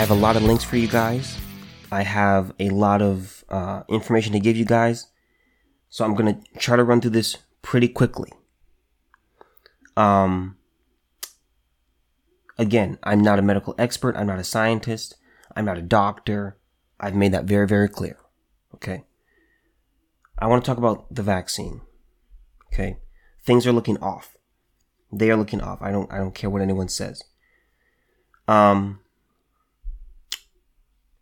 Have a lot of links for you guys. I have a lot of uh, information to give you guys. So I'm going to try to run through this pretty quickly. Um, again, I'm not a medical expert. I'm not a scientist. I'm not a doctor. I've made that very, very clear. Okay. I want to talk about the vaccine. Okay. Things are looking off. They are looking off. I don't, I don't care what anyone says. Um,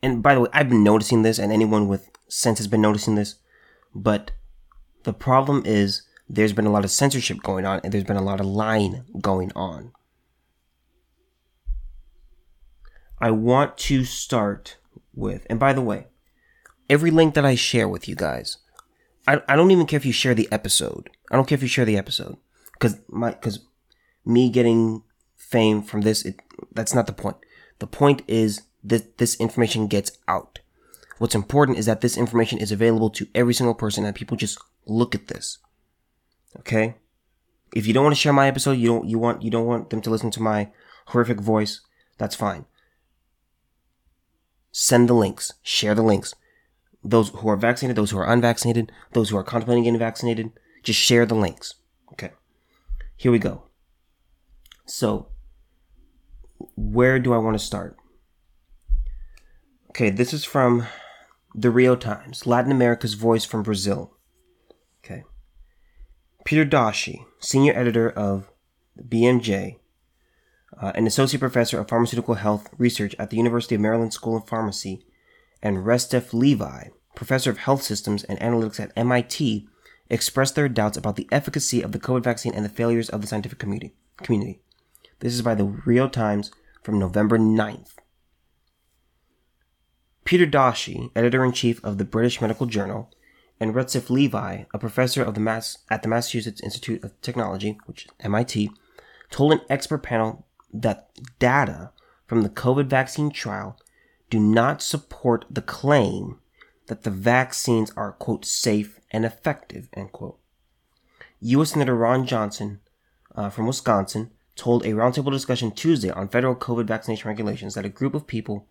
and by the way, I've been noticing this, and anyone with sense has been noticing this, but the problem is there's been a lot of censorship going on, and there's been a lot of lying going on. I want to start with, and by the way, every link that I share with you guys, I, I don't even care if you share the episode. I don't care if you share the episode, because my because me getting fame from this, it, that's not the point. The point is that this information gets out. What's important is that this information is available to every single person and people just look at this. Okay? If you don't want to share my episode, you don't you want you don't want them to listen to my horrific voice, that's fine. Send the links, share the links. Those who are vaccinated, those who are unvaccinated, those who are contemplating getting vaccinated, just share the links. Okay. Here we go. So, where do I want to start? Okay, this is from the Rio Times, Latin America's Voice from Brazil. Okay. Peter Doshi, senior editor of BMJ, uh, an associate professor of pharmaceutical health research at the University of Maryland School of Pharmacy, and Retsef Levi, professor of health systems and analytics at MIT, expressed their doubts about the efficacy of the COVID vaccine and the failures of the scientific community. community. This is by the Rio Times from November 9th. Peter Doshi, editor in chief of the British Medical Journal, and Retsef Levi, a professor of the Mass at the Massachusetts Institute of Technology, which is MIT, told an expert panel that data from the COVID vaccine trial do not support the claim that the vaccines are quote safe and effective end quote. U.S. Senator Ron Johnson uh, from Wisconsin told a roundtable discussion Tuesday on federal COVID vaccination regulations that a group of people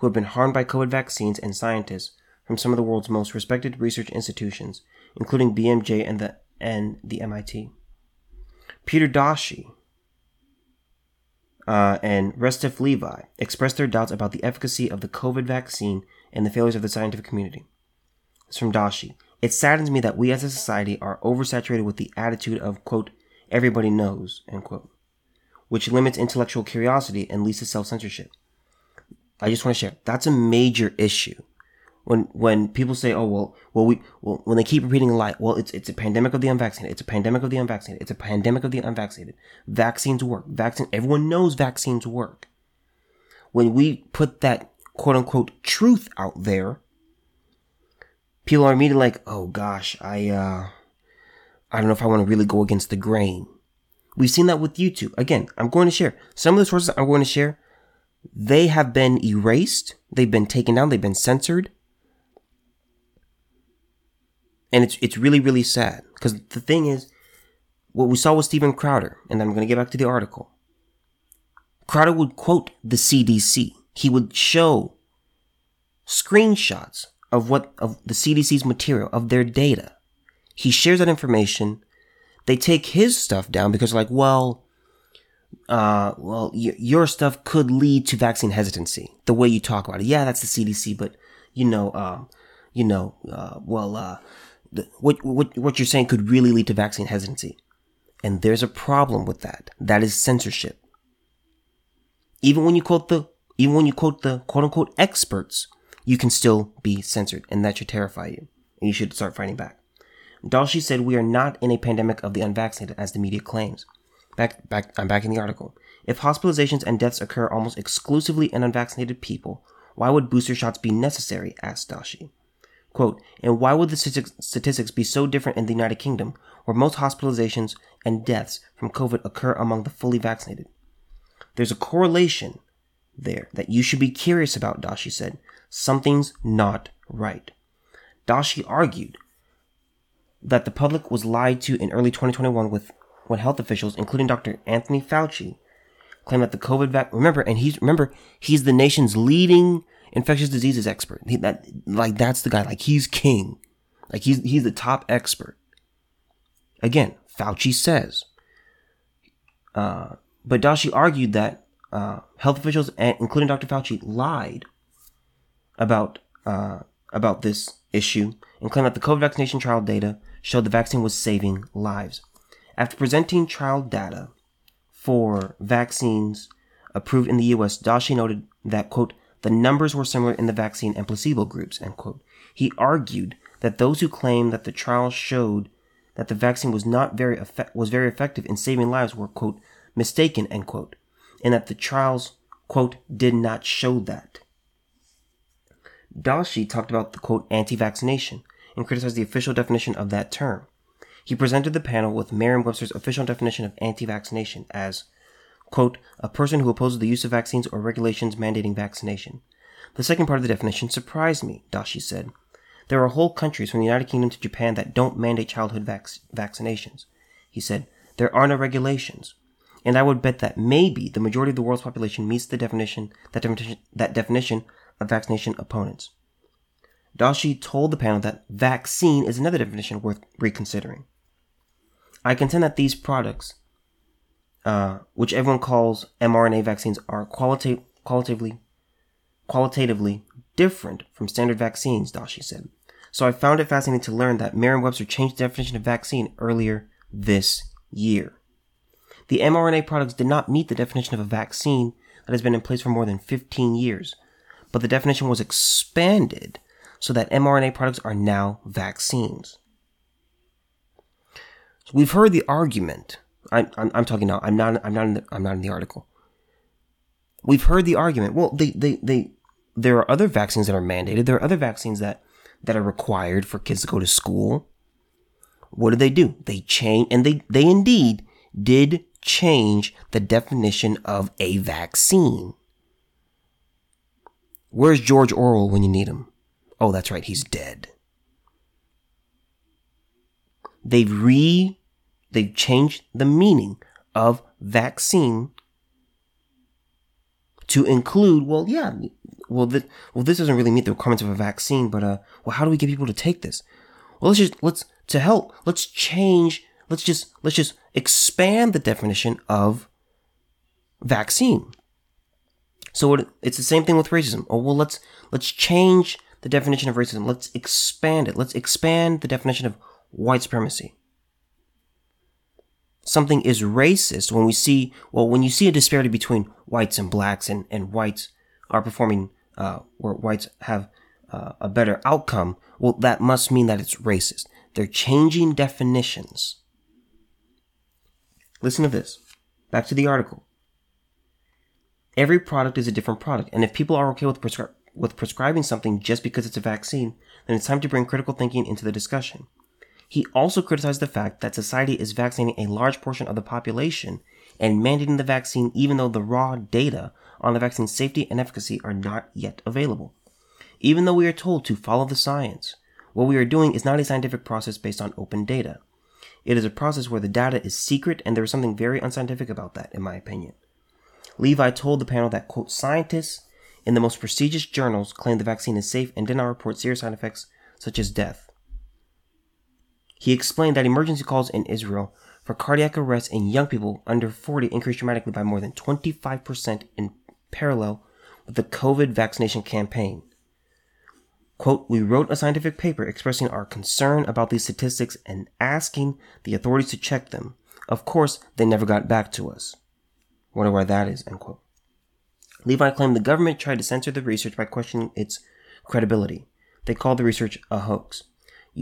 who have been harmed by COVID vaccines and scientists from some of the world's most respected research institutions, including BMJ and the, and the MIT. Peter Doshi uh, and Retsef Levi expressed their doubts about the efficacy of the COVID vaccine and the failures of the scientific community. It's from Doshi. It saddens me that we as a society are oversaturated with the attitude of, quote, everybody knows, end quote, which limits intellectual curiosity and leads to self censorship. I just want to share. That's a major issue. When when people say, "Oh well, well we well," when they keep repeating a lie, well, it's it's a pandemic of the unvaccinated. It's a pandemic of the unvaccinated. It's a pandemic of the unvaccinated. Vaccines work. Vaccine. Everyone knows vaccines work. When we put that quote unquote truth out there, people are immediately like, "Oh gosh, I uh, I don't know if I want to really go against the grain." We've seen that with YouTube. Again, I'm going to share some of the sources I'm going to share they have been erased, they've been taken down, they've been censored. And it's it's really really sad because the thing is what we saw with Steven Crowder, and I'm going to get back to the article. Crowder would quote the CDC. He would show screenshots of what of the CDC's material of their data. He shares that information. They take his stuff down because like, well, uh, well, y- your stuff could lead to vaccine hesitancy. The way you talk about it, yeah, that's the CDC, but you know, uh, you know, uh, well, uh, the, what what what you're saying could really lead to vaccine hesitancy, and there's a problem with that. That is censorship. Even when you quote the even when you quote the quote unquote experts, you can still be censored, and that should terrify you, and you should start fighting back. Doshi said, "We are not in a pandemic of the unvaccinated, as the media claims." Back, back, I'm back in the article. If hospitalizations and deaths occur almost exclusively in unvaccinated people, why would booster shots be necessary? asked Dashi. Quote, and why would the statistics be so different in the United Kingdom, where most hospitalizations and deaths from COVID occur among the fully vaccinated? There's a correlation there that you should be curious about, Dashi said. Something's not right. Dashi argued that the public was lied to in early 2021 with when health officials, including Dr. Anthony Fauci, claim that the COVID vaccine. Remember, and he's, remember, he's the nation's leading infectious diseases expert. He, that, like, that's the guy, like, he's king. Like, he's, he's the top expert. Again, Fauci says. Uh, but Doshi argued that uh, health officials, including Dr. Fauci, lied about uh, about this issue and claimed that the COVID vaccination trial data showed the vaccine was saving lives. After presenting trial data for vaccines approved in the U.S., Doshi noted that quote the numbers were similar in the vaccine and placebo groups end quote. He argued that those who claimed that the trial showed that the vaccine was not very effect- was very effective in saving lives were quote mistaken end quote and that the trials, quote, did not show that. Doshi talked about the quote anti vaccination and criticized the official definition of that term. He presented the panel with Merriam Webster's official definition of anti vaccination as, quote, a person who opposes the use of vaccines or regulations mandating vaccination. The second part of the definition surprised me, Doshi said. There are whole countries from the United Kingdom to Japan that don't mandate childhood vac- vaccinations. He said, there are no regulations and I would bet that maybe the majority of the world's population meets the definition that definition, that definition of vaccination opponents. Doshi told the panel that vaccine is another definition worth reconsidering. I contend that these products, uh, which everyone calls mRNA vaccines, are qualita- qualitatively qualitatively different from standard vaccines, Doshi said. So I found it fascinating to learn that Merriam-Webster changed the definition of vaccine earlier this year. The mRNA products did not meet the definition of a vaccine that has been in place for more than 15 years, but the definition was expanded so that mRNA products are now vaccines. We've heard the argument. I, am talking now. I'm not. I'm not. In the, I'm not in the article. We've heard the argument. Well, they, they, they. There are other vaccines that are mandated. There are other vaccines that that are required for kids to go to school. What do they do? They change, and they they indeed did change the definition of a vaccine. Where's George Orwell when you need him? Oh, that's right, he's dead. They've re they've changed the meaning of vaccine to include, well, yeah, well, th- well, this doesn't really meet the requirements of a vaccine, but uh, well, how do we get people to take this? Well, let's just let's to help, let's change let's just let's just expand the definition of vaccine. So it's the same thing with racism. Oh well, let's let's change the definition of racism. Let's expand it. Let's expand the definition of white supremacy. Something is racist when we see well when you see a disparity between whites and blacks and and whites are performing uh, where whites have uh, a better outcome. Well, that must mean that it's racist. They're changing definitions Listen to this. Back to the article. Every product is a different product, and if people are okay with, prescri- with prescribing something just because it's a vaccine, then it's time to bring critical thinking into the discussion. He also criticized the fact that society is vaccinating a large portion of the population and mandating the vaccine even though the raw data on the vaccine's safety and efficacy are not yet available. Even though we are told to follow the science, what we are doing is not a scientific process based on open data. It is a process where the data is secret, and there is something very unscientific about that, in my opinion. Levi told the panel that, quote, scientists in the most prestigious journals claim the vaccine is safe and did not report serious side effects such as death. He explained that emergency calls in Israel for cardiac arrest in young people under 40 increased dramatically by more than 25% in parallel with the COVID vaccination campaign. Quote, we wrote a scientific paper expressing our concern about these statistics and asking the authorities to check them. Of course, they never got back to us. Wonder why that is, end quote. Levi claimed the government tried to censor the research by questioning its credibility. They called the research a hoax.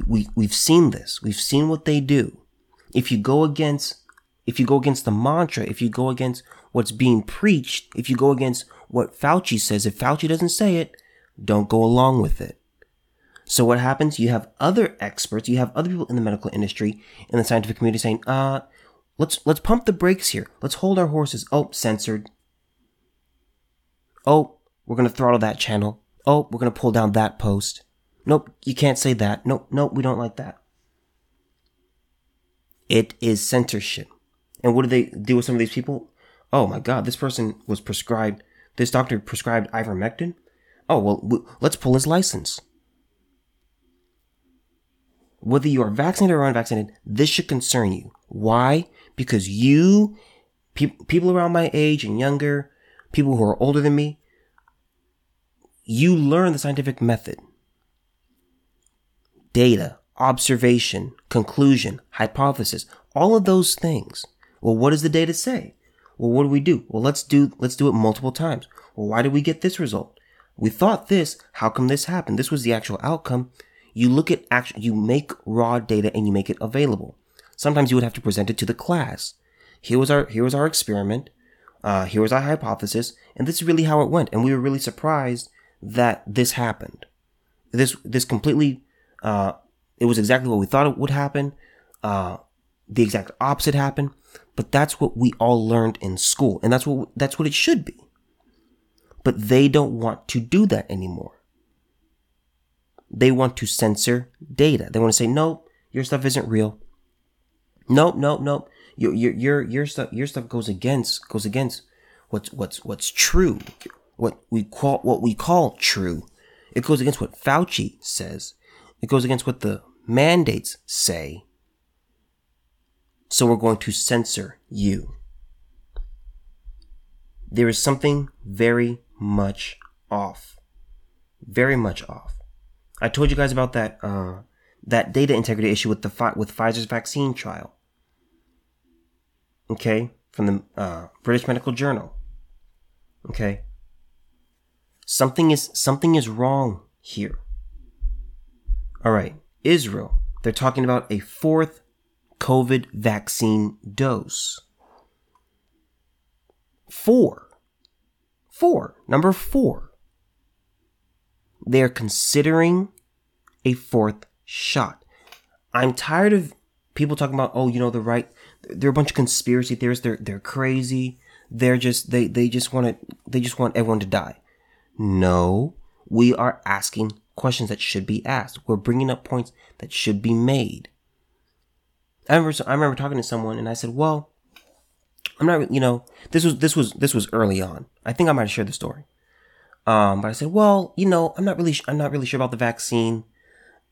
We, we've seen this. We've seen what they do. If you go against, if you go against the mantra, if you go against what's being preached, if you go against what Fauci says, if Fauci doesn't say it, don't go along with it. So what happens? You have other experts, you have other people in the medical industry, in the scientific community saying, uh, let's, let's pump the brakes here. Let's hold our horses. Oh, censored. Oh, we're going to throttle that channel. Oh, we're going to pull down that post. Nope, you can't say that. Nope, nope, we don't like that. It is censorship. And what do they do with some of these people? oh my God, this person was prescribed, this doctor prescribed ivermectin. Oh, well, let's pull his license. Whether you are vaccinated or unvaccinated, this should concern you. Why? Because you, pe- people around my age and younger, people who are older than me, you learn the scientific method. Data, observation, conclusion, hypothesis, all of those things. Well, what does the data say? Well, what do we do? Well, let's do, let's do it multiple times. Well, why did we get this result? We thought this. How come this happened? This was the actual outcome. You look at actual, you make raw data and you make it available. Sometimes you would have to present it to the class. Here was our, here was our experiment. Uh, here was our hypothesis. And this is really how it went. And we were really surprised that this happened. This, this completely, uh, it was exactly what we thought it would happen. Uh, the exact opposite happened. But that's what we all learned in school. And that's what, that's what it should be. But they don't want to do that anymore. They want to censor data. They want to say, nope, your stuff isn't real. Nope, nope, nope. Your, your, your, your stuff, your stuff goes against, goes against what's, what's, what's true what we call what we call true. It goes against what Fauci says. It goes against what the mandates say. So we're going to censor you. There is something very much off. Very much off. I told you guys about that uh, that data integrity issue with the with Pfizer's vaccine trial. Okay, from the uh, British Medical Journal. Okay, Something is something is wrong here. All right, Israel. They're talking about a fourth COVID vaccine dose. Four. Four. Number four. They're considering a fourth shot. I'm tired of people talking about, oh, you know, the right. They're a bunch of conspiracy theorists. They're they're crazy. They're just they they just want to they just want everyone to die. No, we are asking questions that should be asked. We're bringing up points that should be made. I remember, I remember talking to someone and I said, well, I'm not, you know, this was, this was, this was early on. I think I might have shared the story. Um, but I said, well, you know, I'm not really, I'm not really sure about the vaccine.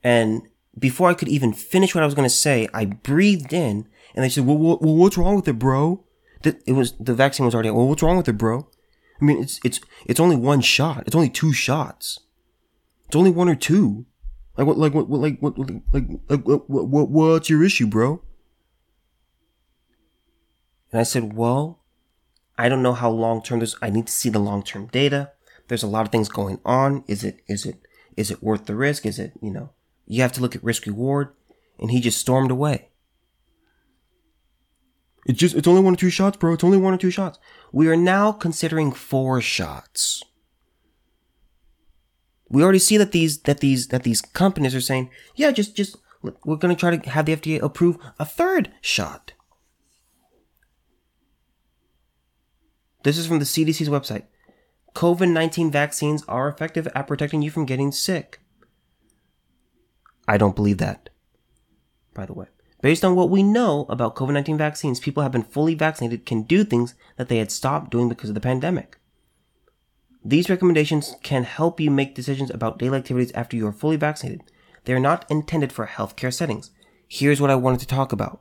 And before I could even finish what I was going to say, I breathed in and they said, well, well, what's wrong with it, bro? It was, the vaccine was already, well, what's wrong with it, bro? I mean, it's it's it's only one shot. It's only two shots. It's only one or two. Like what? Like what? what like what? Like like what, what, what? What's your issue, bro? And I said, well, I don't know how long term this. I need to see the long term data. There's a lot of things going on. Is it? Is it? Is it worth the risk? Is it? You know, you have to look at risk reward. And he just stormed away. It's just, it's only one or two shots, bro. It's only one or two shots. We are now considering four shots. We already see that these, that these, that these companies are saying, yeah, just, just, we're going to try to have the FDA approve a third shot. This is from the CDC's website. COVID 19 vaccines are effective at protecting you from getting sick. I don't believe that, by the way. Based on what we know about COVID 19 vaccines, people have been fully vaccinated can do things that they had stopped doing because of the pandemic. These recommendations can help you make decisions about daily activities after you are fully vaccinated. They are not intended for healthcare settings. Here's what I wanted to talk about.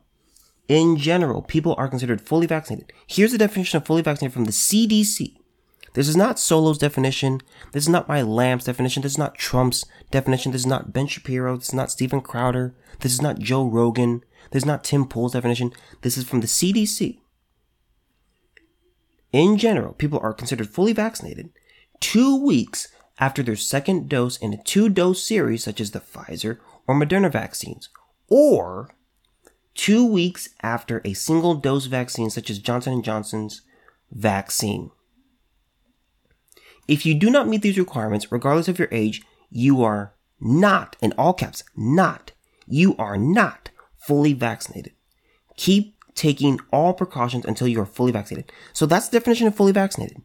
In general, people are considered fully vaccinated. Here's the definition of fully vaccinated from the CDC. This is not Solo's definition. This is not my Lamb's definition. This is not Trump's definition. This is not Ben Shapiro. This is not Steven Crowder. This is not Joe Rogan. This is not Tim Pool's definition. This is from the CDC. In general, people are considered fully vaccinated two weeks after their second dose in a two dose series, such as the Pfizer or Moderna vaccines, or two weeks after a single dose vaccine, such as Johnson & Johnson's vaccine. If you do not meet these requirements, regardless of your age, you are not, in all caps, not, you are not fully vaccinated. Keep taking all precautions until you are fully vaccinated. So that's the definition of fully vaccinated.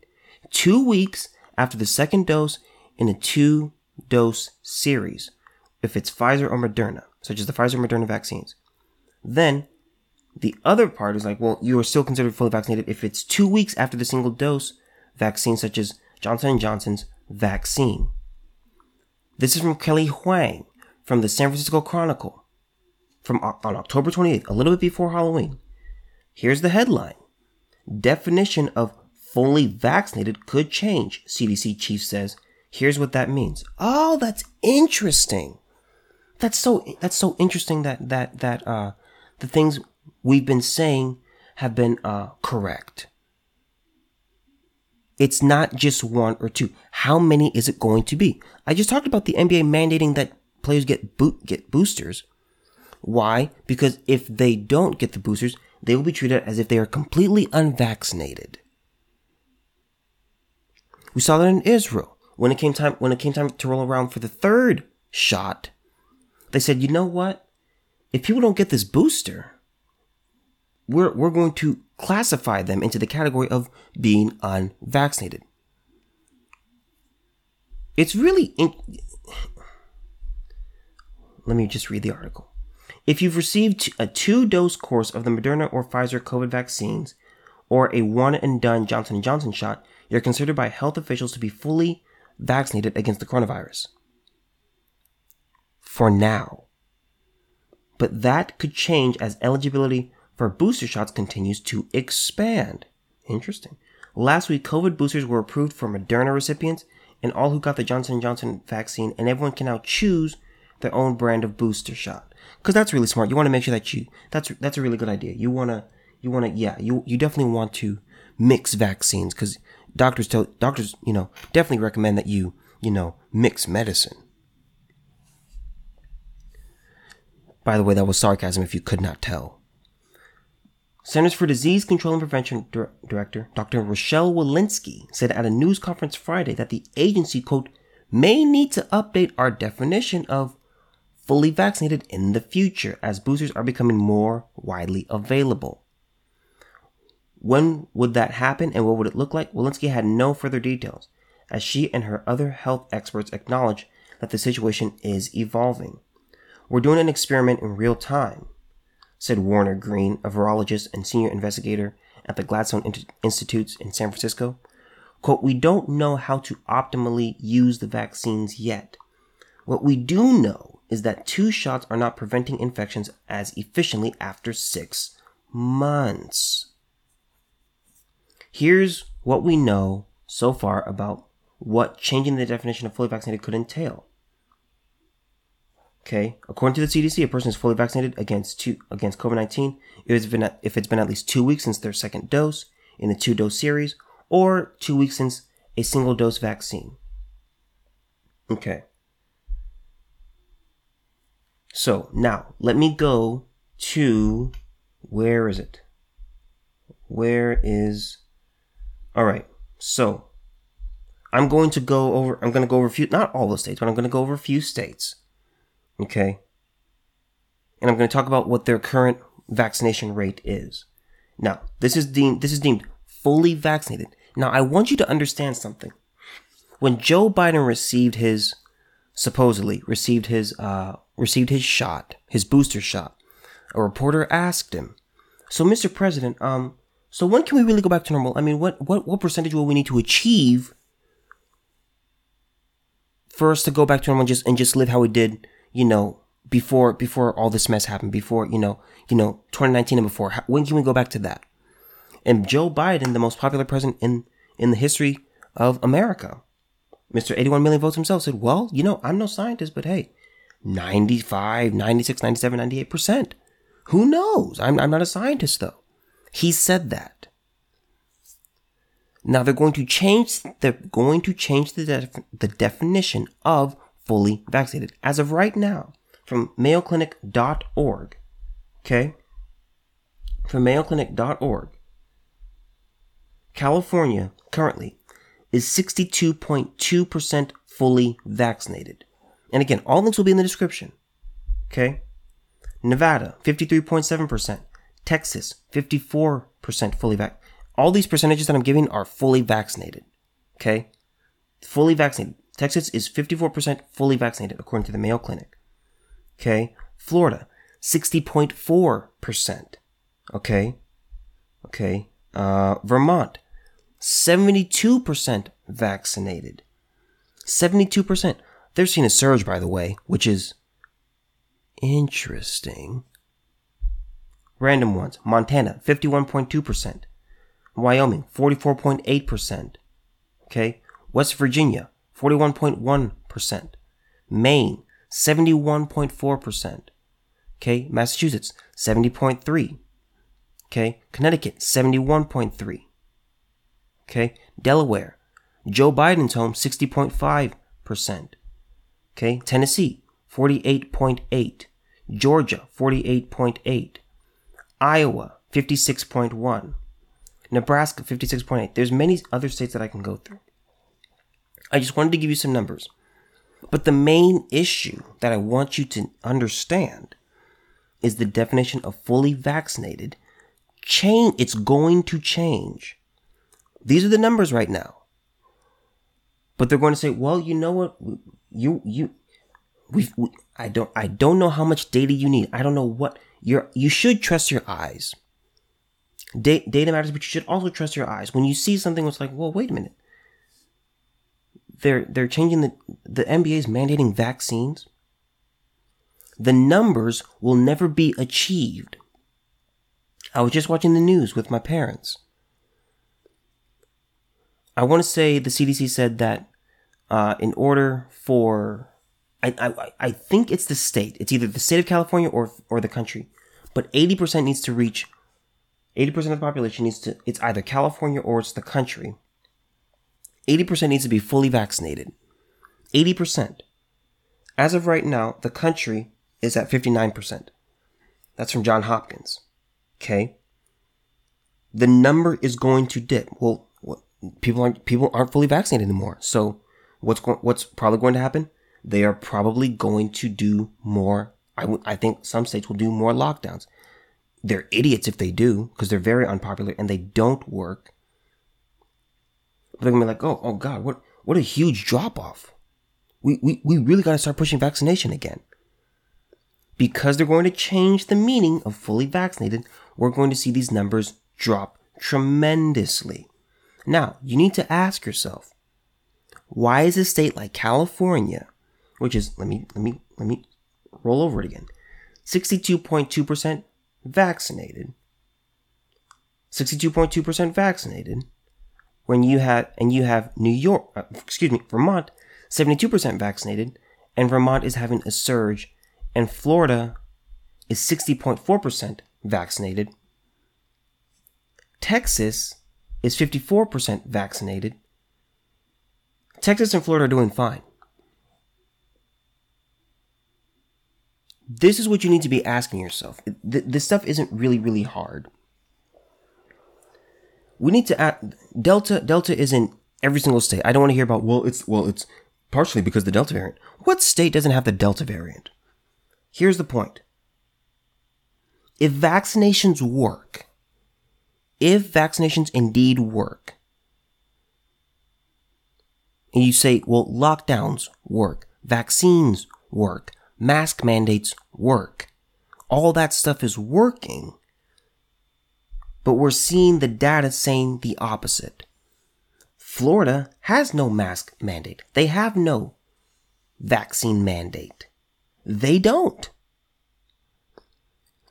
Two weeks after the second dose in a two dose series, if it's Pfizer or Moderna, such as the Pfizer Moderna vaccines. Then, The other part is like, well, you are still considered fully vaccinated if it's two weeks after the single dose vaccine, such as Johnson & Johnson's vaccine. This is from Kellie Hwang from the San Francisco Chronicle from on October 28th, a little bit before Halloween. Here's the headline. Definition of fully vaccinated could change, CDC chief says. Here's what that means. Oh, that's interesting. That's so that's so interesting that that that uh the things we've been saying have been uh correct. It's not just one or two. How many is it going to be? I just talked about the NBA mandating that players get boot get boosters. Why? Because if they don't get the boosters, they will be treated as if they are completely unvaccinated. We saw that in Israel when it came time when it came time to roll around for the third shot. They said, "You know what? If people don't get this booster, we're we're going to classify them into the category of being unvaccinated. It's really. In- Let me just read the article. If you've received a two dose course of the Moderna or Pfizer COVID vaccines, or a one and done Johnson & Johnson shot, you're considered by health officials to be fully vaccinated against the coronavirus. For now. But that could change as eligibility for booster shots continues to expand. Interesting. Last week, COVID boosters were approved for Moderna recipients and all who got the Johnson & Johnson vaccine, and everyone can now choose their own brand of booster shot. Because that's really smart. You want to make sure that you that's that's a really good idea. You wanna you wanna yeah you you definitely want to mix vaccines because doctors tell doctors you know definitely recommend that you you know mix medicine. By the way, that was sarcasm if you could not tell. Centers for Disease Control and Prevention Dir- Director Dr. Rochelle Walensky said at a news conference Friday that the agency, quote, may need to update our definition of fully vaccinated in the future as boosters are becoming more widely available. When would that happen and what would it look like? Walensky had no further details, as she and her other health experts acknowledge that the situation is evolving. We're doing an experiment in real time said Warner Greene, a virologist and senior investigator at the Gladstone Institutes in San Francisco. Quote, we don't know how to optimally use the vaccines yet. What we do know is that two shots are not preventing infections as efficiently after six months. Here's what we know so far about what changing the definition of fully vaccinated could entail. Okay, according to the CDC, a person is fully vaccinated against two, against COVID nineteen if it's been at, if it's been at least two weeks since their second dose in a two dose series, or two weeks since a single dose vaccine. Okay. So now let me go to where is it? Where is all right? So I'm going to go over. I'm going to go over a few, not all the states, but I'm going to go over a few states Okay. And I'm going to talk about what their current vaccination rate is. Now, this is deemed this is deemed fully vaccinated. Now, I want you to understand something. When Joe Biden received his supposedly received his uh received his shot, his booster shot, a reporter asked him, "So, Mr. President, um, so when can we really go back to normal? I mean, what what what percentage will we need to achieve for us to go back to normal and just and just live how we did you know, before before all this mess happened, before you know, you know, 2019 and before. When can we go back to that? And Joe Biden, the most popular president in in the history of America, Mr. 81 million votes himself, said, "Well, you know, I'm no scientist, but hey, 95, 96, 97, 98 percent. Who knows? I'm I'm not a scientist though." He said that. Now they're going to change. They're going to change the def- the definition of fully vaccinated as of right now from mayoclinic.org. Okay? From mayoclinic.org. California currently is 62.2% fully vaccinated. And again, all links will be in the description. Okay? Nevada, 53.7%. Texas, 54% fully vaccinated. All these percentages that I'm giving are fully vaccinated. Okay? Fully vaccinated. Texas is 54% fully vaccinated, according to the Mayo Clinic. Okay. Florida, 60.4%, Okay. Okay. Uh, Vermont, 72% vaccinated. 72%. They're seeing a surge, by the way, which is interesting. Random ones. Montana, 51.2%. Wyoming, 44.8%. Okay. West Virginia, 41.1%. Maine, 71.4%. Okay. Massachusetts, 70.3. Okay. Connecticut, 71.3. Okay. Delaware, Joe Biden's home, 60.5%. Okay. Tennessee, 48.8. Georgia, 48.8. Iowa, 56.1. Nebraska, 56.8. There's many other states that I can go through. I just wanted to give you some numbers. But the main issue that I want you to understand is the definition of fully vaccinated. Change, it's going to change. These are the numbers right now. But they're going to say, well, you know what? You, you, we, we I don't, I don't know how much data you need. I don't know what you're, you should trust your eyes. Da- data matters, but you should also trust your eyes. When you see something it's like, well, wait a minute. They're, they're changing the, the NBA is mandating vaccines. The numbers will never be achieved. I was just watching the news with my parents. I want to say the CDC said that uh, in order for I, I I think it's the state. It's either the state of California or or the country, but eighty percent needs to reach. Eighty percent of the population needs to. It's either California or it's the country. Eighty percent needs to be fully vaccinated. Eighty percent. As of right now, the country is at fifty nine percent. That's from John Hopkins. Okay. The number is going to dip. Well, people aren't people aren't fully vaccinated anymore. So what's going what's probably going to happen? They are probably going to do more. I, w- I think some states will do more lockdowns. They're idiots if they do because they're very unpopular and they don't work. But they're gonna be like, oh, oh God, what what a huge drop off. We we, we really gotta start pushing vaccination again. Because they're going to change the meaning of fully vaccinated, we're going to see these numbers drop tremendously. Now, you need to ask yourself, why is a state like California, which is let me let me let me roll over it again, 62.2% vaccinated, 62.2% vaccinated, when you have and you have New York, uh, excuse me, Vermont, 72% vaccinated, and Vermont is having a surge, and Florida is 60.4% vaccinated. Texas is 54% vaccinated. Texas and Florida are doing fine. This is what you need to be asking yourself. This stuff isn't really, really hard. We need to add Delta. Delta is in every single state. I don't want to hear about. Well, it's well, it's partially because the Delta variant. What state doesn't have the Delta variant? Here's the point. If vaccinations work, if vaccinations indeed work, and you say, well, lockdowns work, vaccines work, mask mandates work, all that stuff is working, but we're seeing the data saying the opposite. Florida has no mask mandate. They have no vaccine mandate. They don't.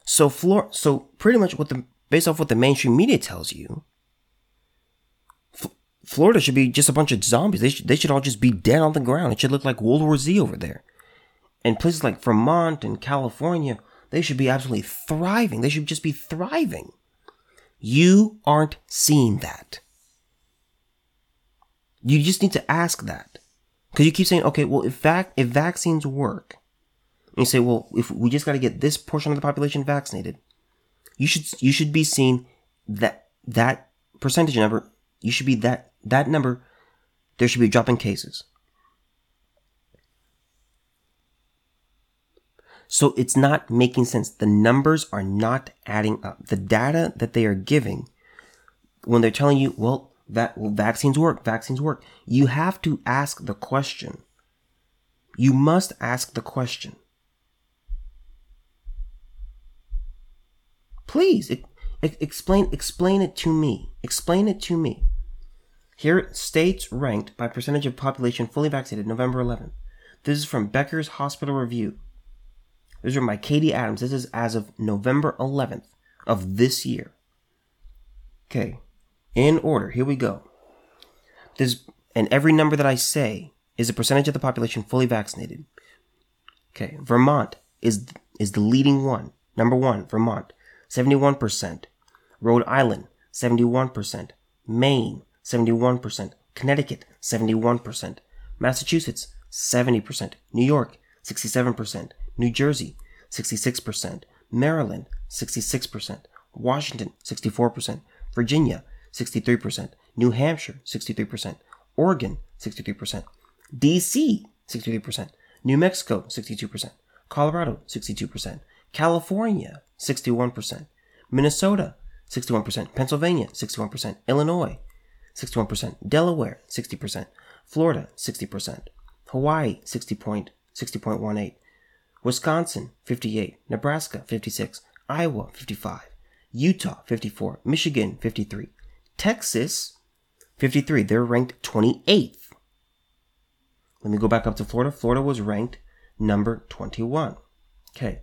So Flor- so pretty much what the based off what the mainstream media tells you, F- Florida should be just a bunch of zombies. They should, they should all just be dead on the ground. It should look like World War Z over there. And places like Vermont and California, they should be absolutely thriving. They should just be thriving. You aren't seeing that. You just need to ask that. Because you keep saying, okay, well, if, vac- if vaccines work, and you say, well, if we just got to get this portion of the population vaccinated, you should you should be seeing that that percentage number. You should be that that number. There should be a drop in cases. So it's not making sense. The numbers are not adding up. The data that they are giving, when they're telling you, well, that well, vaccines work, vaccines work, you have to ask the question. You must ask the question. Please, explain explain it to me. Explain it to me. Here, states ranked by percentage of population fully vaccinated, November 11th. This is from Becker's Hospital Review. This are by Katie Adams. This is as of November 11th of this year. Okay, in order. Here we go. This and every number that I say is a percentage of the population fully vaccinated. Okay, Vermont is is the leading one. Number one, Vermont, 71%. Rhode Island, 71%. Maine, 71%. Connecticut, 71%. Massachusetts, 70%. New York, 67%. New Jersey, 66%. Maryland, 66%. Washington, 64%. Virginia, 63%. New Hampshire, 63%. Oregon, 63%. DC, 63%. New Mexico, 62%. Colorado, 62%. California, 61%. Minnesota, 61%. Pennsylvania, 61%. Illinois, 61%. Delaware, 60%. Florida, 60%. Hawaii, 60.60.18. Wisconsin, 58. Nebraska, 56. Iowa, 55. Utah, 54. Michigan, 53. Texas, 53. They're ranked 28th. Let me go back up to Florida. Florida was ranked number 21. Okay.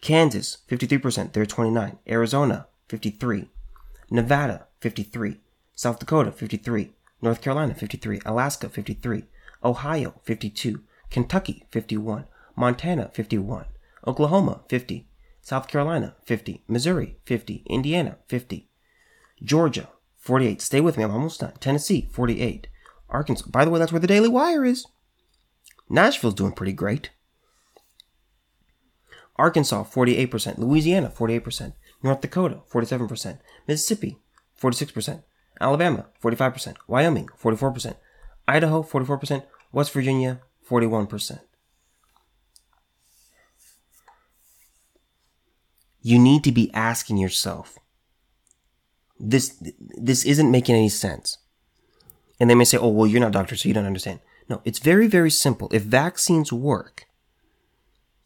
Kansas, 53%. They're 29. Arizona, 53. Nevada, 53. South Dakota, 53. North Carolina, 53. Alaska, 53. Ohio, 52. Kentucky, 51. Montana, 51. Oklahoma, 50. South Carolina, 50. Missouri, 50. Indiana, 50. Georgia, 48. Stay with me, I'm almost done. Tennessee, 48. Arkansas, by the way, that's where the Daily Wire is. Nashville's doing pretty great. Arkansas, 48%. Louisiana, 48%. North Dakota, 47%. Mississippi, 46%. Alabama, 45%. Wyoming, 44%. Idaho, 44%. West Virginia, 41%. You need to be asking yourself, this, this isn't making any sense. And they may say, oh, well, you're not a doctor, so you don't understand. No, it's very, very simple. If vaccines work,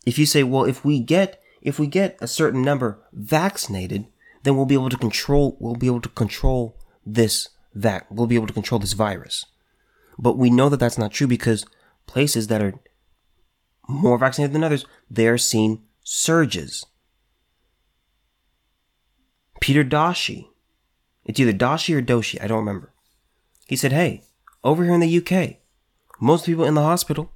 if you say, well, if we get if we get a certain number vaccinated, then we'll be able to control we'll be able to control this that, we'll be able to control this virus. But we know that that's not true because places that are more vaccinated than others, they're seeing surges. Peter Doshi, it's either Doshi or Doshi, I don't remember. He said, hey, over here in the UK, most people in the hospital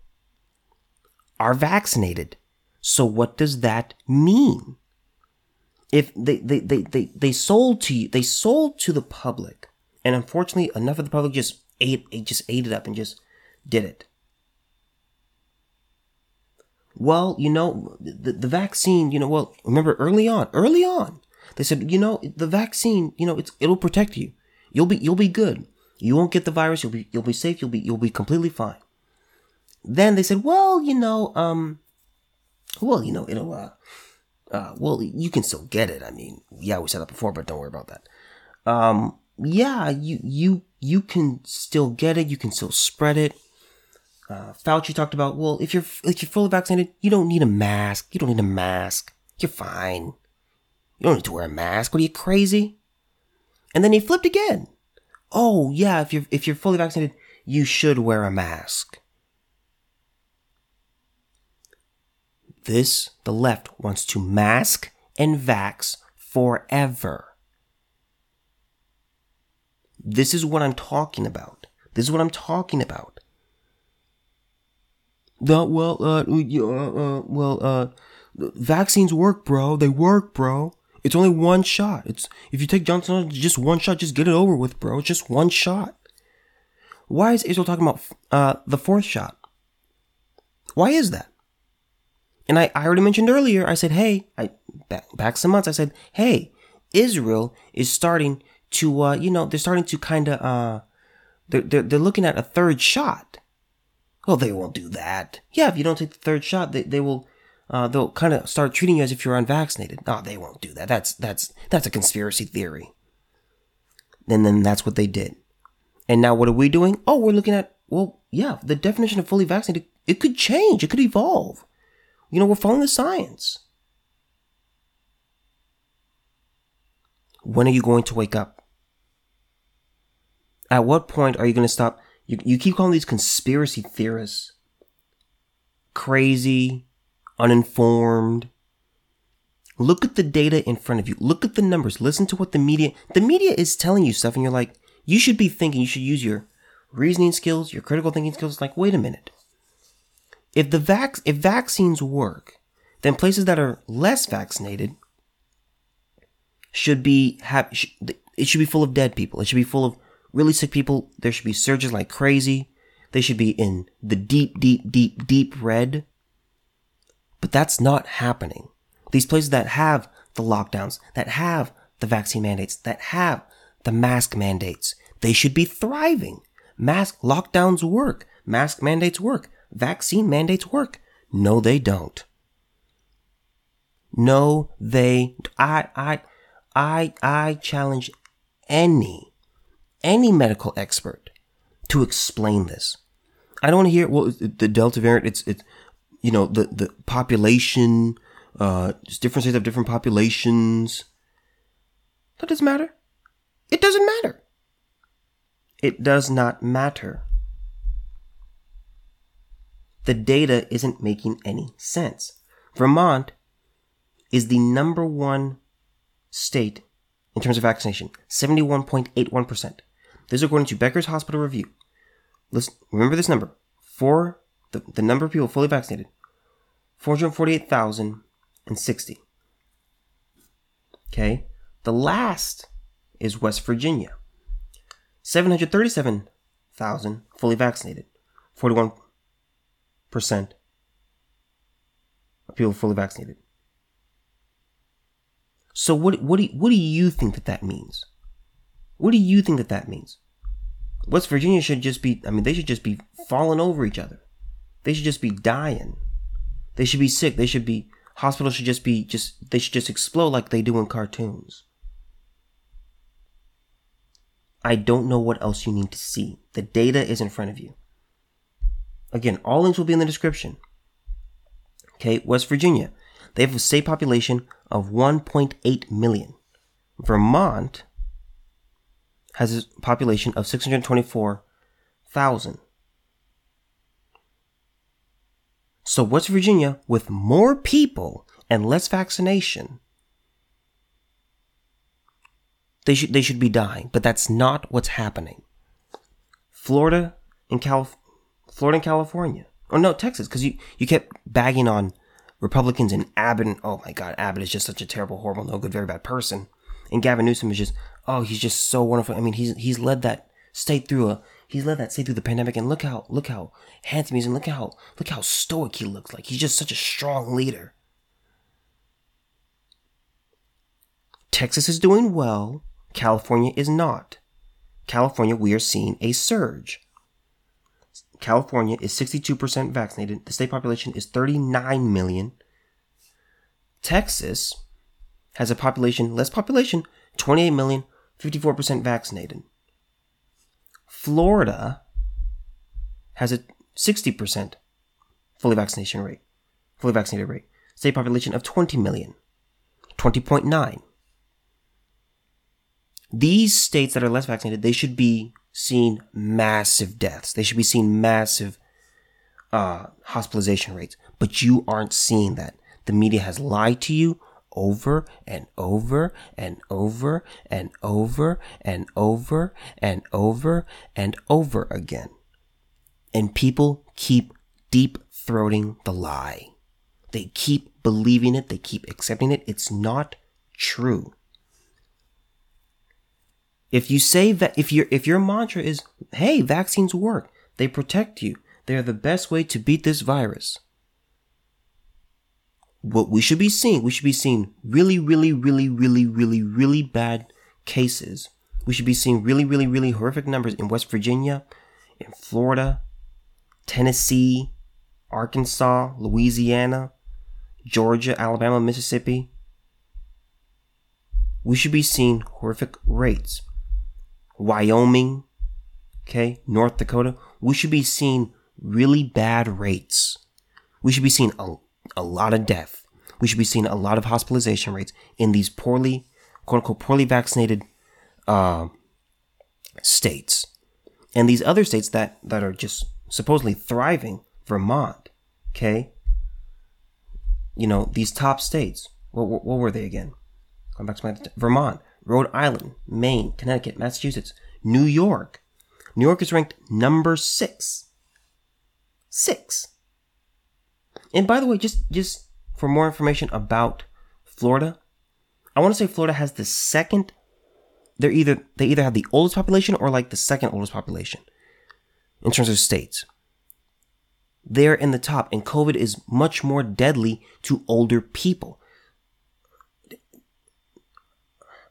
are vaccinated. So what does that mean? If they, they, they, they, they sold to you, they sold to the public, and unfortunately enough of the public just ate just ate it up and just did it. Well, you know, the, the vaccine, you know, well, remember early on, early on, they said, you know, the vaccine, you know, it's it'll protect you. You'll be you'll be good. You won't get the virus. You'll be you'll be safe. You'll be you'll be completely fine. Then they said, well, you know, um, well, you know, it'll uh, uh, well, you can still get it. I mean, yeah, we said that before, but don't worry about that. Um, yeah, you you you can still get it. You can still spread it. Uh, Fauci talked about, well, if you're if you're fully vaccinated, you don't need a mask. You don't need a mask. You're fine. You don't need to wear a mask. What are you crazy? And then he flipped again. Oh yeah, if you're if you're fully vaccinated, you should wear a mask. This, the left, wants to mask and vax forever. This is what I'm talking about. This is what I'm talking about. The, well, uh, uh, uh, well, uh, vaccines work, bro. They work, bro. It's only one shot. It's if you take Johnson, just one shot. Just get it over with, bro. It's just one shot. Why is Israel talking about uh, the fourth shot? Why is that? And I, I already mentioned earlier. I said, hey, I back, back some months. I said, hey, Israel is starting to, uh, you know, they're starting to kind of, uh, they're, they're they're looking at a third shot. Well, they won't do that. Yeah, if you don't take the third shot, they, they will uh, they'll kind of start treating you as if you're unvaccinated. No, they won't do that. That's that's that's a conspiracy theory. And then that's what they did. And now what are we doing? Oh, we're looking at well, yeah, the definition of fully vaccinated it could change. It could evolve. You know, we're following the science. When are you going to wake up? At what point are you going to stop? You, you keep calling these conspiracy theorists crazy, uninformed. Look at the data in front of you. Look at the numbers. Listen to what the media, the media is telling you stuff and you're like, you should be thinking, you should use your reasoning skills, your critical thinking skills. Like, wait a minute. If the vac, if vaccines work, then places that are less vaccinated should be have, it should be full of dead people. It should be full of really sick people. There should be surges like crazy. They should be in the deep, deep, deep, deep red. But that's not happening. These places that have the lockdowns, that have the vaccine mandates, that have the mask mandates, they should be thriving. Mask lockdowns work. Mask mandates work. Vaccine mandates work. No, they don't. No, they, I, I, I, I challenge any, any medical expert to explain this. I don't hear, well, the Delta variant, it's, it's, you know, the, the population, uh, different states have different populations. That doesn't matter. It doesn't matter. It does not matter. The data isn't making any sense. Vermont is the number one state in terms of vaccination, 71.81%. This is according to Becker's Hospital Review. Listen, remember this number. For the, the number of people fully vaccinated, 448,060. Okay. The last is West Virginia. 737,000 fully vaccinated. 41% of people fully vaccinated. So what what do what do you think that that means? What do you think that that means? West Virginia should just be I mean they should just be falling over each other. They should just be dying. They should be sick. They should be hospitals should just be just they should just explode like they do in cartoons. I don't know what else you need to see. The data is in front of you. Again, all links will be in the description. Okay, West Virginia. They have a state population of 1.8 million. Vermont has a population of 624,000. So West Virginia, with more people and less vaccination, they should they should be dying, but that's not what's happening. Florida and Cal, Florida and California, or no Texas, because you you kept bagging on Republicans and Abbott. And, oh my God, Abbott is just such a terrible, horrible, no good, very bad person. And Gavin Newsom is just, oh, he's just so wonderful. I mean, he's he's led that state through a he's led that state through the pandemic, and look how look how handsome he is, and look how look how stoic he looks like. He's just such a strong leader. Texas is doing well. California is not. California, we are seeing a surge. California is 62% vaccinated. The state population is 39 million. Texas has a population, less population, 28 million, 54% vaccinated. Florida has a 60% fully vaccination rate, fully vaccinated rate. State population of 20 million, 20.9. These states that are less vaccinated, they should be seeing massive deaths. They should be seeing massive uh, hospitalization rates, but you aren't seeing that. The media has lied to you over and over and over and over and over and over and over again. And people keep deep throating the lie. They keep believing it, they keep accepting it. It's not true. If you say that if your if your mantra is, "Hey, vaccines work. They protect you. They are the best way to beat this virus." What we should be seeing, we should be seeing really really really really really really bad cases. We should be seeing really really really horrific numbers in West Virginia, in Florida, Tennessee, Arkansas, Louisiana, Georgia, Alabama, Mississippi. We should be seeing horrific rates. Wyoming, okay, North Dakota, we should be seeing really bad rates. We should be seeing a, a lot of death. We should be seeing a lot of hospitalization rates in these poorly quote unquote poorly vaccinated uh, states, and these other states that that are just supposedly thriving, Vermont, okay, you know these top states. What, what, what were they again? Going back to my Vermont, Rhode Island, Maine, Connecticut, Massachusetts, New York. New York is ranked number six. Six. And by the way, just just for more information about Florida, I want to say Florida has the second. They're either they either have the oldest population or like the second oldest population in terms of states. They're in the top, and COVID is much more deadly to older people.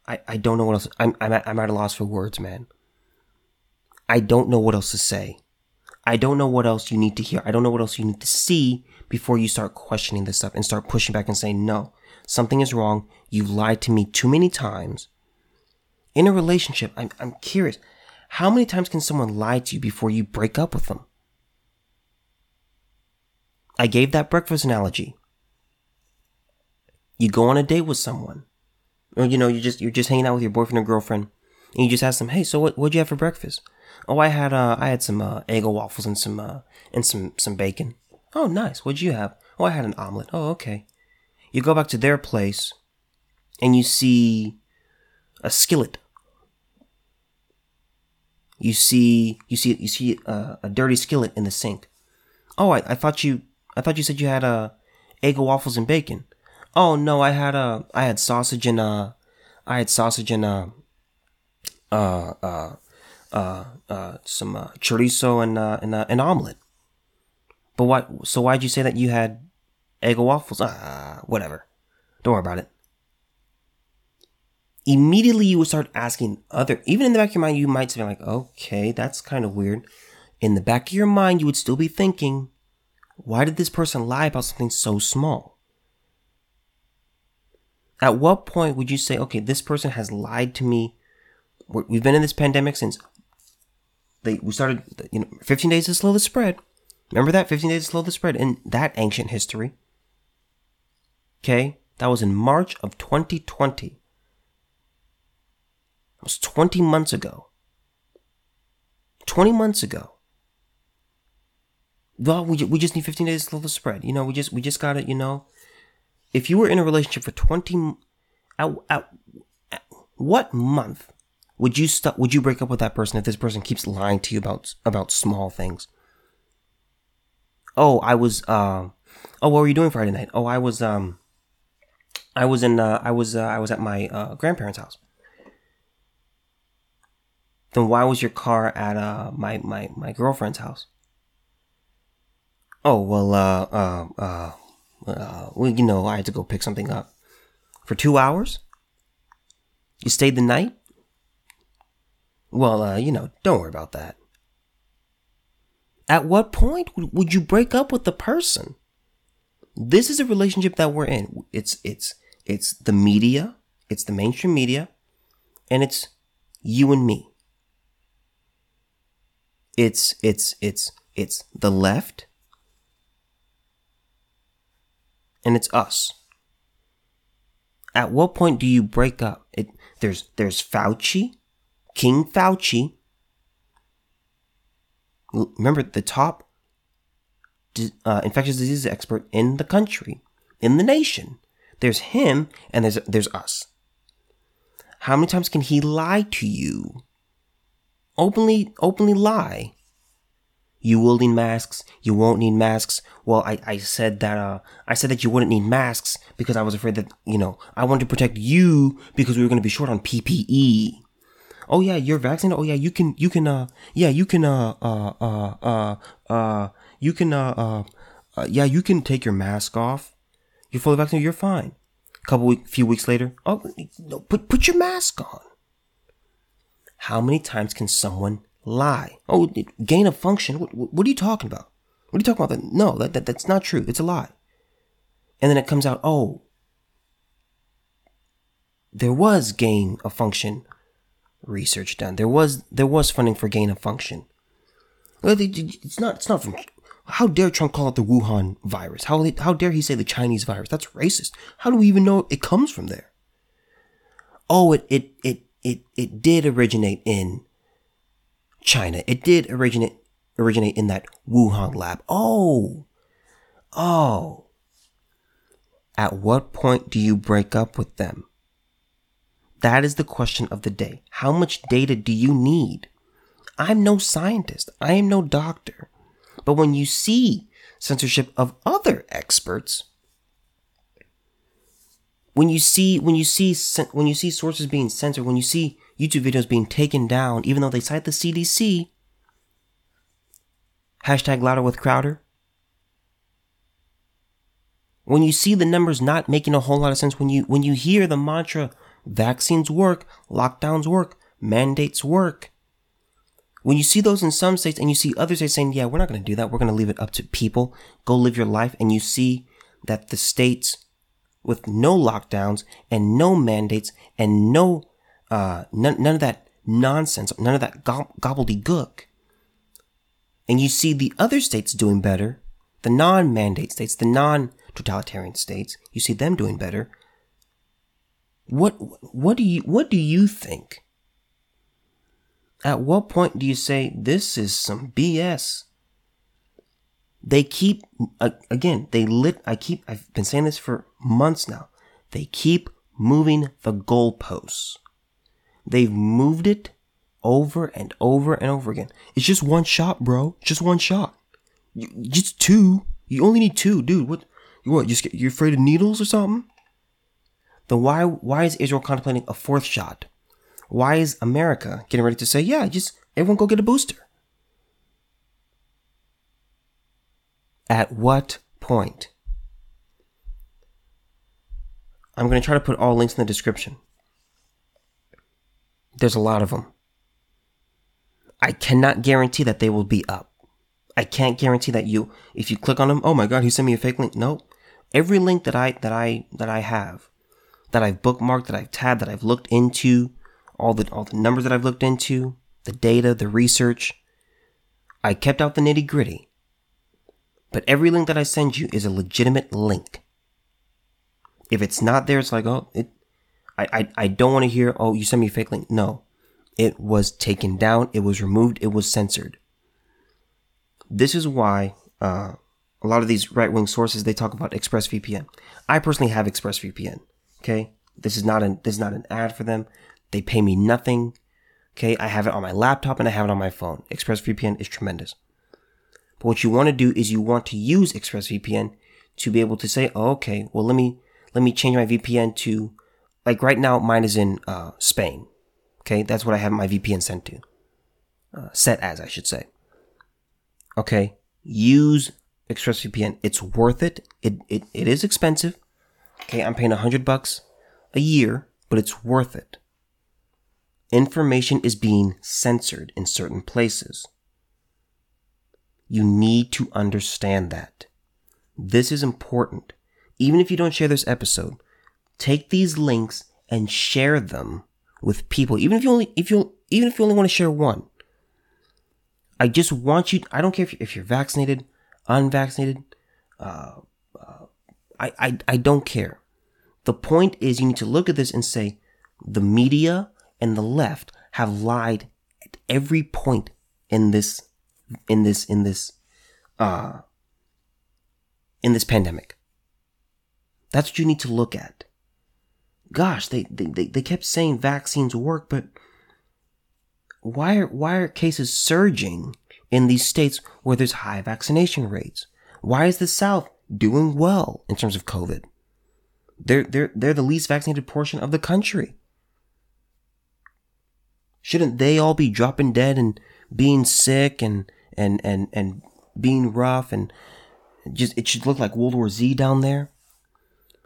I, I don't know what else. I'm, I'm, at, I'm at a loss for words, man. I don't know what else to say. I don't know what else you need to hear. I don't know what else you need to see before you start questioning this stuff and start pushing back and saying, no, something is wrong. You've lied to me too many times. In a relationship, I'm, I'm curious. How many times can someone lie to you before you break up with them? I gave that breakfast analogy. You go on a date with someone or you know, you just you're just hanging out with your boyfriend or girlfriend, and you just ask them, "Hey, so what what'd you have for breakfast?" Oh, I had uh I had some uh, Eggo waffles and some uh and some some bacon. Oh, nice. What'd you have? Oh, I had an omelet. Oh, okay. You go back to their place, and you see a skillet. You see you see you see uh, a dirty skillet in the sink. Oh, I, I thought you I thought you said you had uh Eggo waffles and bacon. Oh no, I had a uh, I had sausage and uh I had sausage and uh uh uh uh, uh some uh, chorizo and uh and uh, an omelet. But what? So why'd you say that you had egg waffles? Ah, whatever. Don't worry about it. Immediately, you would start asking other. Even in the back of your mind, you might say like, "Okay, that's kind of weird." In the back of your mind, you would still be thinking, "Why did this person lie about something so small?" At what point would you say, okay, this person has lied to me? We've been in this pandemic since they we started, you know, 15 days to slow the spread. Remember that 15 days to slow the spread in that ancient history. Okay, that was in March of 2020. It was 20 months ago. 20 months ago. Well, we, we just need 15 days to slow the spread. You know, we just we just got it. you know, if you were in a relationship for 20 at, at, at what month would you stop would you break up with that person if this person keeps lying to you about about small things oh i was uh, oh what were you doing friday night oh i was um i was in uh, i was uh, i was at my uh, grandparents house then why was your car at uh my my my girlfriend's house oh well uh uh uh uh, well, you know, I had to go pick something up. For two hours? You stayed the night? Well, uh, you know, don't worry about that. At what point would you break up with the person? This is a relationship that we're in. It's it's it's the media, it's the mainstream media, and it's you and me. It's it's it's it's the left and it's us. At what point do you break up? It, there's there's Fauci, King Fauci. Remember the top uh, infectious disease expert in the country, in the nation. There's him, and there's there's us. How many times can he lie to you? Openly, openly lie you will need masks. You won't need masks. Well, I, I said that, uh, I said that you wouldn't need masks because I was afraid that, you know, I wanted to protect you because we were going to be short on PPE. Oh yeah, you're vaccinated. Oh yeah, you can, you can, uh, yeah, you can, uh, uh, uh, uh, uh you can, uh, uh, uh, yeah, you can take your mask off. You're fully vaccinated. You're fine. A couple week, few weeks later, oh, no, put, put your mask on. How many times can someone lie. Oh, gain of function. What, what, are you talking about? What are you talking about? No, that, that that's not true. It's a lie. And then it comes out, oh, there was gain of function research done. There was there was funding for gain of function. It's not it's not from. How dare Trump call it the Wuhan virus? How how dare he say the Chinese virus? That's racist. How do we even know it comes from there? oh, it, it, it, it, it did originate in China. It did originate, originate in that Wuhan lab. Oh, oh. At what point do you break up with them? That is the question of the day. How much data do you need? I'm no scientist. I am no doctor. But when you see censorship of other experts, when you see when you see when you see sources being censored, when you see YouTube videos being taken down, even though they cite the CDC, hashtag louder with Crowder. When you see the numbers not making a whole lot of sense, when you when you hear the mantra vaccines work, lockdowns work, mandates work, when you see those in some states and you see other states saying, yeah, we're not going to do that. We're going to leave it up to people. Go live your life. And you see that the states with no lockdowns and no mandates and no, uh, none, none of that nonsense, none of that gobbledygook. And you see the other states doing better, the non-mandate states, the non-totalitarian states, you see them doing better. What, what do you, what do you think? At what point do you say this is some BS? They keep again, they lit I keep I've been saying this for months now. They keep moving the goalposts. They've moved it over and over and over again. It's just one shot, bro. Just one shot. Just two. You only need two, dude. What? What? You you afraid of needles or something? Then why why is Israel contemplating a fourth shot? Why is America getting ready to say, yeah, just everyone go get a booster? At what point? I'm going to try to put all links in the description. There's a lot of them. I cannot guarantee that they will be up. I can't guarantee that you, if you click on them, oh my god, he sent me a fake link. No, every link that I that I that I have, that I've bookmarked, that I've tabbed, that I've looked into, all the all the numbers that I've looked into, the data, the research. I kept out the nitty gritty. But every link that I send you is a legitimate link. If it's not there, it's like, oh, it I I, I don't want to hear, oh, you sent me a fake link. No. It was taken down, it was removed, it was censored. This is why uh, a lot of these right wing sources they talk about ExpressVPN. I personally have ExpressVPN. Okay, this is not an this is not an ad for them. They pay me nothing. Okay, I have it on my laptop and I have it on my phone. ExpressVPN is tremendous. But what you want to do is you want to use ExpressVPN to be able to say, oh, okay, well let me let me change my VPN to like right now mine is in uh, Spain. Okay, that's what I have my VPN sent to. Uh, set as I should say. Okay, use ExpressVPN. It's worth it. It it, it is expensive. Okay, I'm paying a hundred bucks a year, but it's worth it information is being censored in certain places. You need to understand that. This is important. Even if you don't share this episode, take these links and share them with people. Even if you only, if you, even if you only want to share one. I just want you, I don't care if you're, if you're vaccinated, unvaccinated, uh, uh, I, I, I don't care. The point is you need to look at this and say, the media and the left have lied at every point in this in this in this uh in this pandemic. That's what you need to look at. Gosh, they they, they kept saying vaccines work, but why are why are cases surging in these states where there's high vaccination rates? Why is the South doing well in terms of COVID? They're they're they're the least vaccinated portion of the country. Shouldn't they all be dropping dead and being sick and and and and being rough and just it should look like World War Z down there?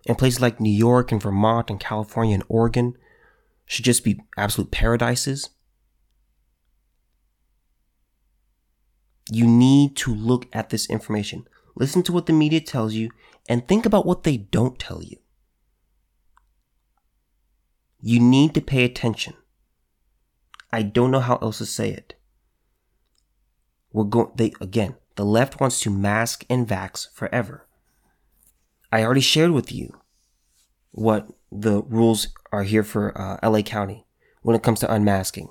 And places like New York and Vermont and California and Oregon should just be absolute paradises. You need to look at this information. Listen to what the media tells you and think about what they don't tell you. You need to pay attention. I don't know how else to say it. We're going, they, again, the left wants to mask and vax forever. I already shared with you what, the rules are here for uh, LA County when it comes to unmasking.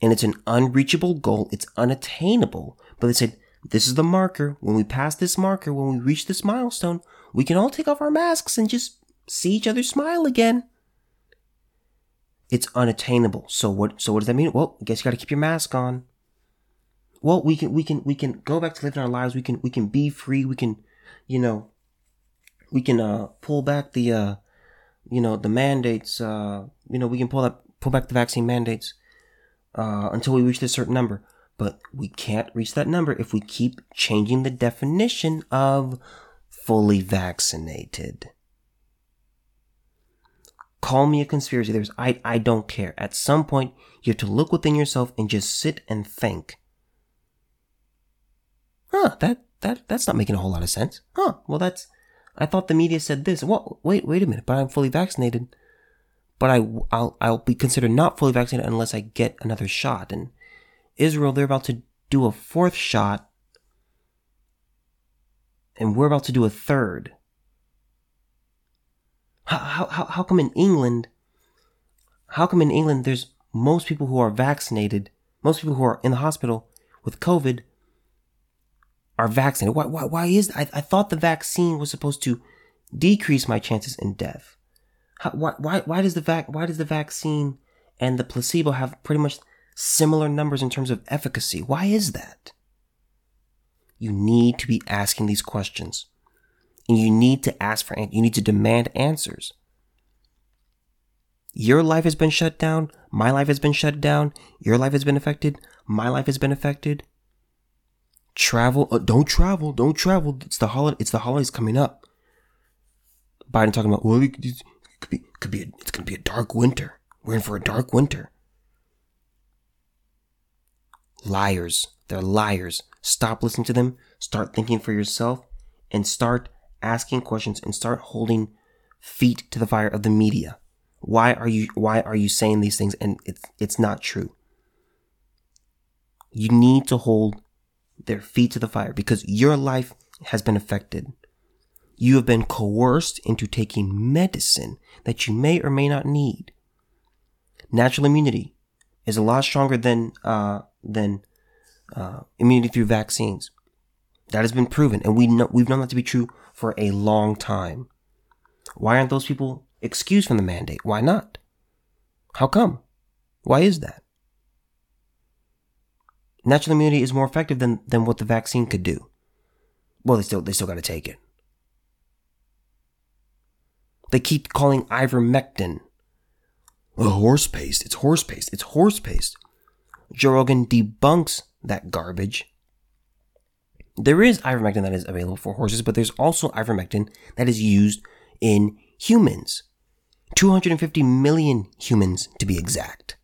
And it's an unreachable goal. It's unattainable. But they said, this is the marker. When we pass this marker, when we reach this milestone, we can all take off our masks and just see each other smile again. It's unattainable. So what? So what does that mean? Well, I guess you got to keep your mask on. Well, we can we can we can go back to living our lives. We can we can be free. We can, you know, we can uh pull back the uh, you know, the mandates. Uh, you know, we can pull that pull back the vaccine mandates uh, until we reach this certain number. But we can't reach that number if we keep changing the definition of fully vaccinated. Call me a conspiracy theorist. I, I don't care. At some point, you have to look within yourself and just sit and think. Huh, that, that, that's not making a whole lot of sense. Huh, well that's, I thought the media said this. Well, wait, wait a minute, but I'm fully vaccinated. But I, I'll, I'll be considered not fully vaccinated unless I get another shot. And Israel, they're about to do a fourth shot. And we're about to do a third. How, how, how come in England, how come in England there's most people who are vaccinated, most people who are in the hospital with COVID are vaccinated? Why, why, why is I, I thought the vaccine was supposed to decrease my chances in death. How, why, why, why does the vac, why does the vaccine and the placebo have pretty much similar numbers in terms of efficacy? Why is that? You need to be asking these questions and you need to ask for, you need to demand answers. Your life has been shut down. My life has been shut down. Your life has been affected. My life has been affected. Travel, uh, don't travel, don't travel. It's the holiday. It's the holidays coming up. Biden talking about, well, it could be, could be, a, it's going to be a dark winter. We're in for a dark winter. Liars. They're liars. Stop listening to them. Start thinking for yourself and start asking questions and start holding feet to the fire of the media. Why are you why are you saying these things and it's it's not true? You need to hold their feet to the fire because your life has been affected. You have been coerced into taking medicine that you may or may not need. Natural immunity is a lot stronger than uh, than uh, immunity through vaccines. That has been proven, and we know we've known that to be true for a long time. Why aren't those people excused from the mandate? Why not? How come? Why is that? Natural immunity is more effective than, than what the vaccine could do. Well, they still they still got to take it. They keep calling ivermectin. Oh, horse paste. It's horse paste. It's horse paste. Joe Rogan debunks that garbage there is ivermectin that is available for horses, but there's also ivermectin that is used in humans. 250 million humans to be exact.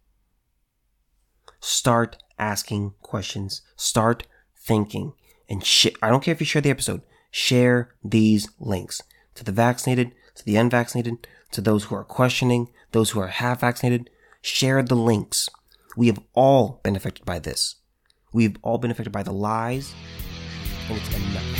Start asking questions. Start thinking. And sh- I don't care if you share the episode, share these links to the vaccinated, to the unvaccinated, to those who are questioning, those who are half vaccinated. Share the links. We have all been affected by this. We've all been affected by the lies and it's.